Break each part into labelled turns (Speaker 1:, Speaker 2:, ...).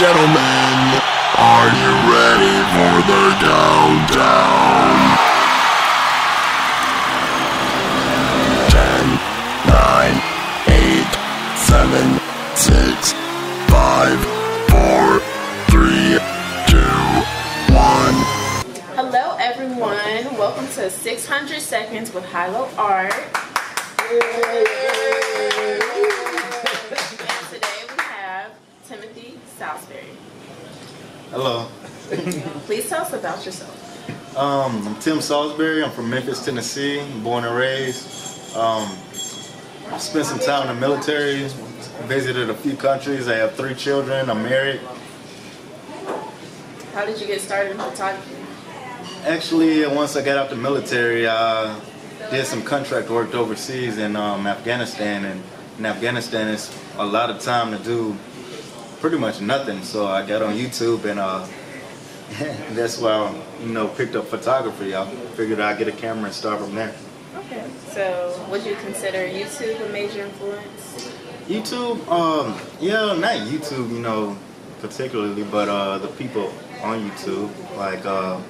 Speaker 1: Ladies and gentlemen, are you ready for the countdown? Ten, nine, eight, seven, six, five, four, three, two, one.
Speaker 2: Hello, everyone. Welcome to 600 Seconds with Hilo Art. And Salisbury.
Speaker 3: Hello.
Speaker 2: Please tell us about yourself.
Speaker 3: Um, I'm Tim Salisbury. I'm from Memphis, Tennessee. Born and raised. Um, spent some time in the military. Visited a few countries. I have three children. I'm married.
Speaker 2: How did you get started in photography?
Speaker 3: Actually, once I got out the military, I did some contract work overseas in um, Afghanistan. And in Afghanistan, it's a lot of time to do pretty much nothing. So I got on YouTube and uh, that's why I, you know, picked up photography. I figured I'd get a camera and start from there.
Speaker 2: Okay. So, would you consider YouTube a major influence?
Speaker 3: YouTube, um, yeah, not YouTube, you know, particularly, but uh, the people on YouTube, like, uh,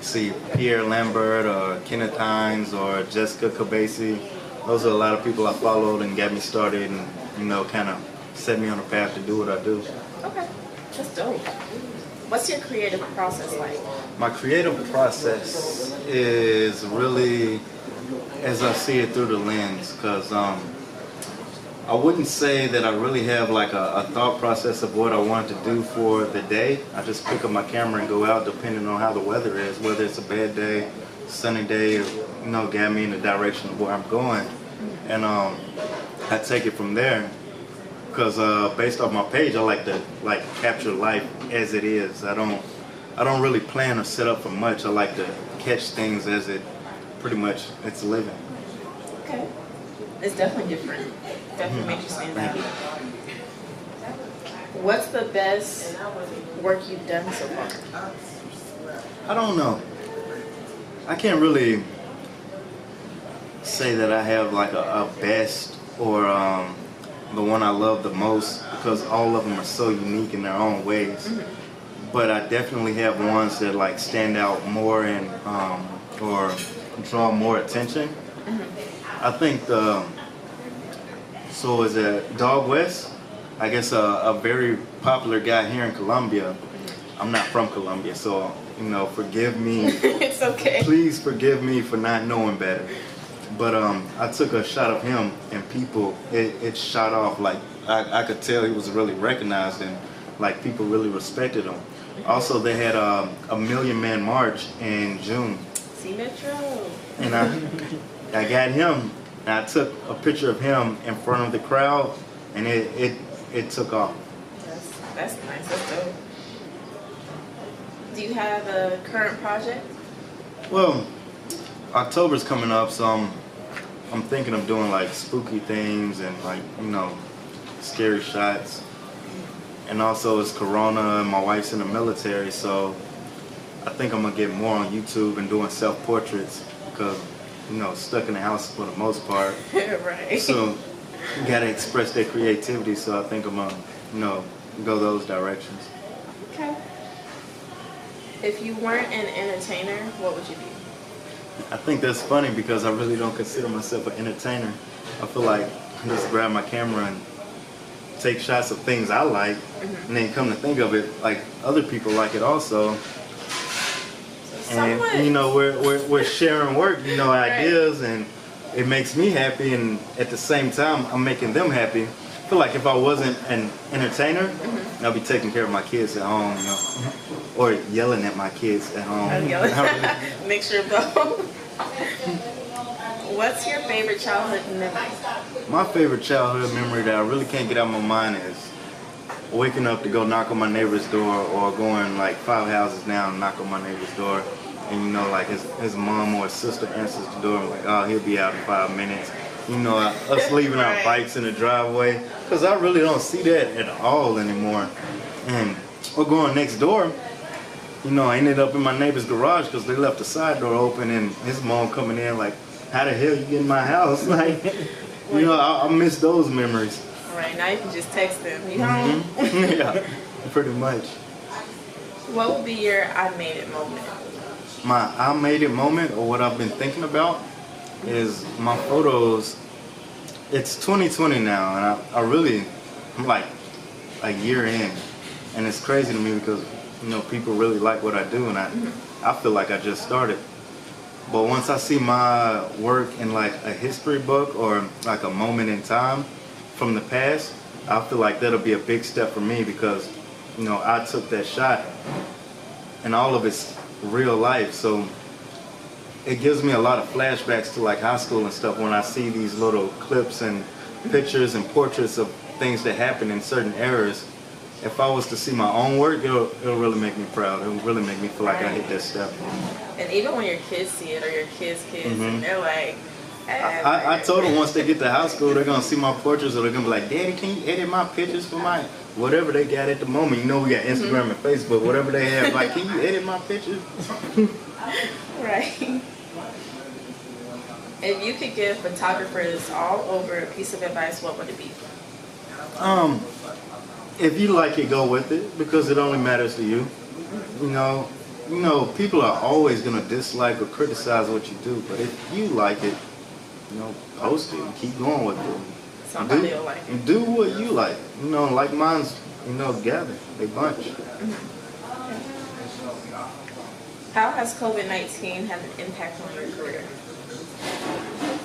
Speaker 3: see Pierre Lambert or Kenneth Hines or Jessica Kobeissi. Those are a lot of people I followed and got me started and, you know, kind of set me on a path to do what I do.
Speaker 2: Okay. That's dope. What's your creative process like?
Speaker 3: My creative process is really as I see it through the lens, because um, I wouldn't say that I really have like a, a thought process of what I want to do for the day. I just pick up my camera and go out depending on how the weather is, whether it's a bad day, sunny day, or, you know, get me in the direction of where I'm going. And um, I take it from there because uh, based off my page, I like to like capture life as it is. I don't, I don't really plan or set up for much. I like to catch things as it, pretty much, it's living.
Speaker 2: Okay. It's definitely different. Definitely makes you stand out. What's the best work you've done so far?
Speaker 3: I don't know. I can't really say that I have like a, a best or um, the one I love the most because all of them are so unique in their own ways. But I definitely have ones that like stand out more and um, or draw more attention. I think the so is it Dog West? I guess a, a very popular guy here in Columbia. I'm not from Columbia, so you know, forgive me.
Speaker 2: it's okay.
Speaker 3: Please forgive me for not knowing better. But um, I took a shot of him, and people, it, it shot off like I, I could tell he was really recognized, and like people really respected him. Also, they had um, a Million Man March in June,
Speaker 2: See Metro.
Speaker 3: and I, I got him, and I took a picture of him in front of the crowd, and it it, it took off.
Speaker 2: That's, that's nice. That's dope. Do you have a current project?
Speaker 3: Well, October's coming up, so I'm I'm thinking of doing like spooky things and like you know scary shots. And also it's Corona and my wife's in the military, so I think I'm gonna get more on YouTube and doing self portraits because you know stuck in the house for the most part.
Speaker 2: right.
Speaker 3: So you gotta express their creativity. So I think I'm gonna you know go those directions.
Speaker 2: okay. If you weren't an entertainer, what would you be?
Speaker 3: I think that's funny because I really don't consider myself an entertainer. I feel like I just grab my camera and take shots of things I like, and then come to think of it, like other people like it also.
Speaker 2: Somewhat.
Speaker 3: And you know, we're, we're, we're sharing work, you know,
Speaker 2: Right.
Speaker 3: ideas, and it makes me happy, and at the same time, I'm making them happy. I feel like if I wasn't an entertainer,
Speaker 2: Mm-hmm.
Speaker 3: I'd be taking care of my kids at home, you know, or yelling at my kids at home.
Speaker 2: I'm yelling. Mixture of both. What's your favorite childhood memory?
Speaker 3: My favorite childhood memory that I really can't get out of my mind is waking up to go knock on my neighbor's door or going like five houses down and knock on my neighbor's door. And you know, like his, his mom or his sister answers the door and like, oh, he'll be out in five minutes. You know, us leaving our bikes in the driveway. Because I really don't see that at all anymore. And or going next door, you know, I ended up in my neighbor's garage because they left the side door open and his mom coming in like, how the hell you get in my house? Like, you know, I, I miss those memories.
Speaker 2: Right, now you can just text them. You home? Mm-hmm.
Speaker 3: yeah. pretty much.
Speaker 2: What would be your I made it moment?
Speaker 3: My I made it moment, or what I've been thinking about, is my photos. It's 2020 now, and I, I really, I'm like a year in, and it's crazy to me because you know people really like what I do, and I, I feel like I just started. But once I see my work in like a history book or like a moment in time from the past, I feel like that'll be a big step for me because, you know, I took that shot and all of it's real life. So it gives me a lot of flashbacks to like high school and stuff when I see these little clips and pictures and portraits of things that happened in certain eras. If I was to see my own work, it'll, it'll really make me proud. It'll really make me feel like I hit that step.
Speaker 2: And even when your kids see it or your kids' kids,
Speaker 3: Mhm.
Speaker 2: and they're like, hey,
Speaker 3: I, I told them once they get to high school, they're gonna see my portraits, or they're gonna be like, "Daddy, can you edit my pictures for my whatever they got at the moment?" You know, we got Instagram and Facebook, whatever they have. Like, can you edit my pictures?
Speaker 2: Right. If you could give photographers all over a piece of advice, what would it be?
Speaker 3: Um, if you like it, go with it because it only matters to you. You know, you know, people are always gonna dislike or criticize what you do, but if you like it, you know, post it and keep going with it.
Speaker 2: Somebody
Speaker 3: do,
Speaker 2: will like it.
Speaker 3: do what you like. You know, like mine's, you know, gather. They bunch. Mm-hmm.
Speaker 2: How has COVID 19 had an impact on your career?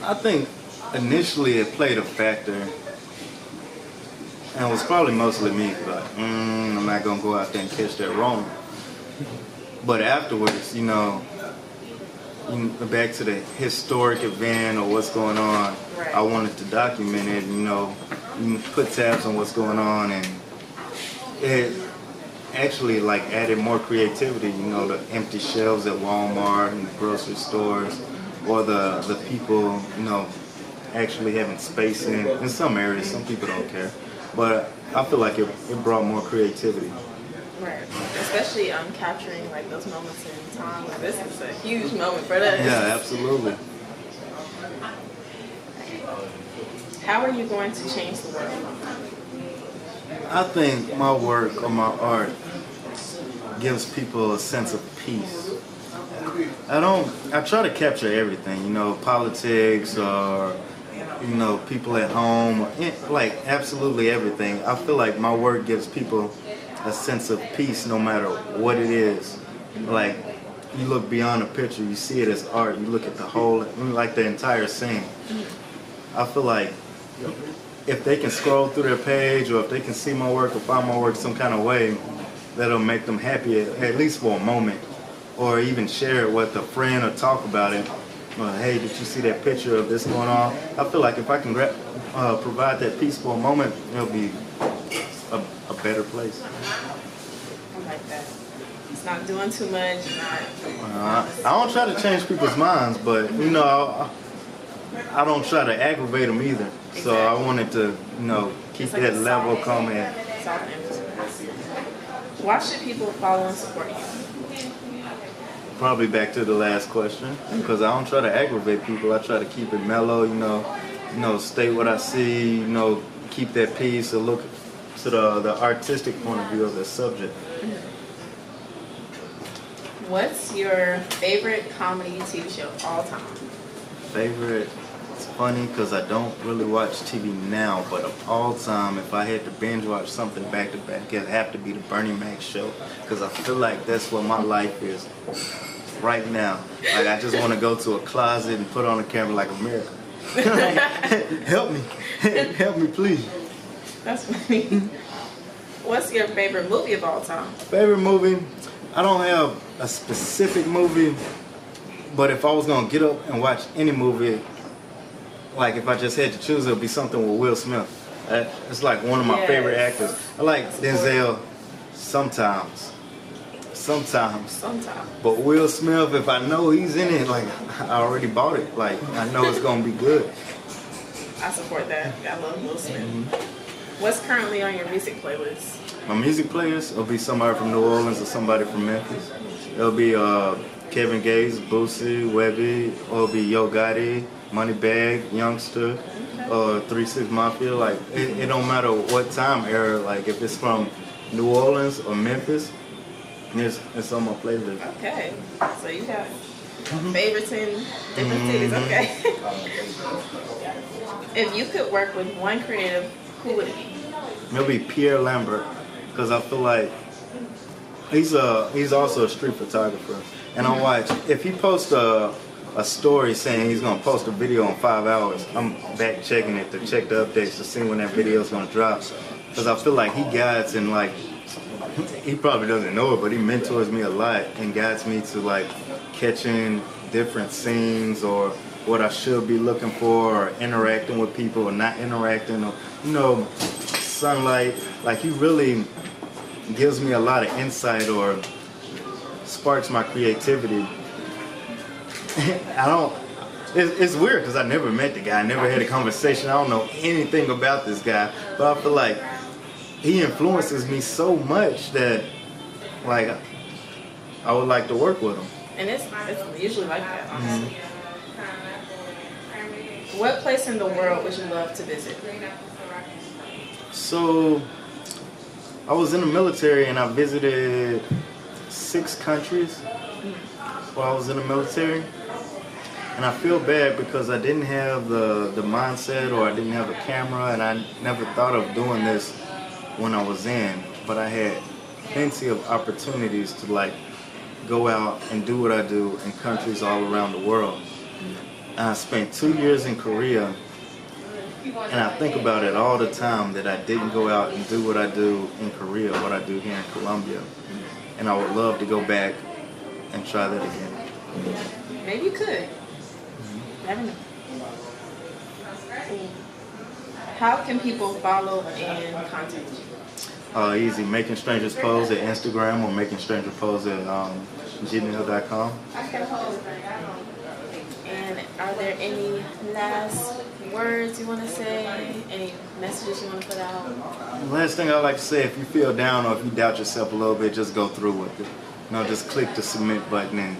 Speaker 3: I think initially it played a factor, and it was probably mostly me. Like, mm, I'm not gonna go out there and catch that wrong. But afterwards, you know, back to the historic event or what's going on,
Speaker 2: Right.
Speaker 3: I wanted to document it. You know, put tabs on what's going on, and it actually like added more creativity. You know, the empty shelves at Walmart and the grocery stores, or the the people, you know, actually having space in in some areas. Some people don't care, but I feel like it, it brought more creativity.
Speaker 2: Right. Especially um, capturing like those moments in time. Like, this is a huge moment for us.
Speaker 3: Yeah, absolutely.
Speaker 2: How are you going to change the world?
Speaker 3: I think my work or my art gives people a sense of peace. I don't. I try to capture everything. You know, politics or you know people at home, eh, like absolutely everything. I feel like my work gives people a sense of peace, no matter what it is. Like you look beyond a picture, you see it as art. You look at the whole, like the entire scene. I feel like if they can scroll through their page or if they can see my work or find my work some kind of way that'll make them happy at, at least for a moment or even share it with a friend or talk about it or, hey did you see that picture of this going on i feel like if i can uh, provide that peace for a moment it'll be a, a better place
Speaker 2: I like that. It's not doing too much.
Speaker 3: Uh, i don't try to change people's minds but you know I, I don't try to aggravate them either so i wanted to you know keep
Speaker 2: like
Speaker 3: that level calm and.
Speaker 2: Why should people follow and support you?
Speaker 3: Probably back to the last question because I don't try to aggravate people. I try to keep it mellow, you know, you know, state what I see, you know, keep that peace and look to the the artistic point of view of the subject.
Speaker 2: What's your favorite comedy TV show of all time?
Speaker 3: Favorite? It's funny because I don't really watch TV now, but of all time, if I had to binge watch something back to back, it'd have to be the Bernie Mac show because I feel like that's what my life is right now. Like I just want to go to a closet and put on a camera like a America. help me, help me, please.
Speaker 2: That's funny. What's your favorite movie of all time?
Speaker 3: Favorite movie? I don't have a specific movie, but if I was gonna get up and watch any movie, like if I just had to choose, it would be something with Will Smith. Uh, It's like one of my
Speaker 2: Yes.
Speaker 3: favorite actors. I like Denzel sometimes, sometimes.
Speaker 2: Sometime.
Speaker 3: But Will Smith, if I know he's in it, like I already bought it. Like I know it's gonna be good.
Speaker 2: I support that. I love Will Smith. What's currently on your music playlist?
Speaker 3: My music playlist will be somebody from New Orleans or somebody from Memphis. It'll be uh, Kevin Gates, Boosie, Webbie, or it'll be Yo Gotti, Moneybag, Youngster, or Three Six Mafia. Like it, it don't matter what time era. Like if it's from New Orleans or Memphis, it's, it's on my playlist.
Speaker 2: Okay. So you got favorites in different cities.
Speaker 3: Mhm.
Speaker 2: Okay. if you could work with one creative, who would it be?
Speaker 3: Maybe Pierre Lambert, because I feel like he's a he's also a street photographer, and I watch if he posts a a story saying he's gonna post a video in five hours, I'm back checking it to check the updates to see when that video is gonna drop, because I feel like he guides and like he probably doesn't know it, but he mentors me a lot and guides me to like catching different scenes or what I should be looking for or interacting with people or not interacting or you know sunlight. Like he really gives me a lot of insight or sparks my creativity. I don't it's, it's weird because I never met the guy I never had a conversation I don't know anything about this guy but I feel like he influences me so much that like I would like to work with him
Speaker 2: And it's, it's usually like that, honestly. What place in the world would you love to visit?
Speaker 3: So, I was in the military and I visited six countries mm-hmm. while I was in the military. And I feel bad because I didn't have the, the mindset or I didn't have a camera and I never thought of doing this when I was in. But I had plenty of opportunities to like go out and do what I do in countries all around the world. And I spent two years in Korea and I think about it all the time that I didn't go out and do what I do in Korea, what I do here in Columbia. And I would love to go back and try that again.
Speaker 2: Maybe you could. Mm-hmm. Never know. How can people follow and contact you?
Speaker 3: Uh, easy, Making Strangers Pose at Instagram or Making Stranger Pose at um, gmail.com.
Speaker 2: And are there any last words you want to say? Any messages you want to put out?
Speaker 3: Last thing I'd like to say, if you feel down or if you doubt yourself a little bit, just go through with it. You know, just click the submit button and,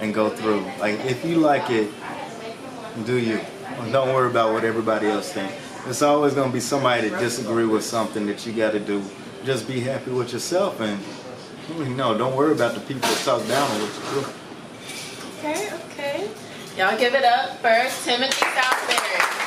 Speaker 3: and go through. Like, if you like it, do you. Don't worry about what everybody else thinks. It's always going to be somebody that disagree with something that you got to do. Just be happy with yourself and, you know, don't worry about the people that talk down on what you do.
Speaker 2: Okay, okay. Y'all give it up for Timothy Southbury.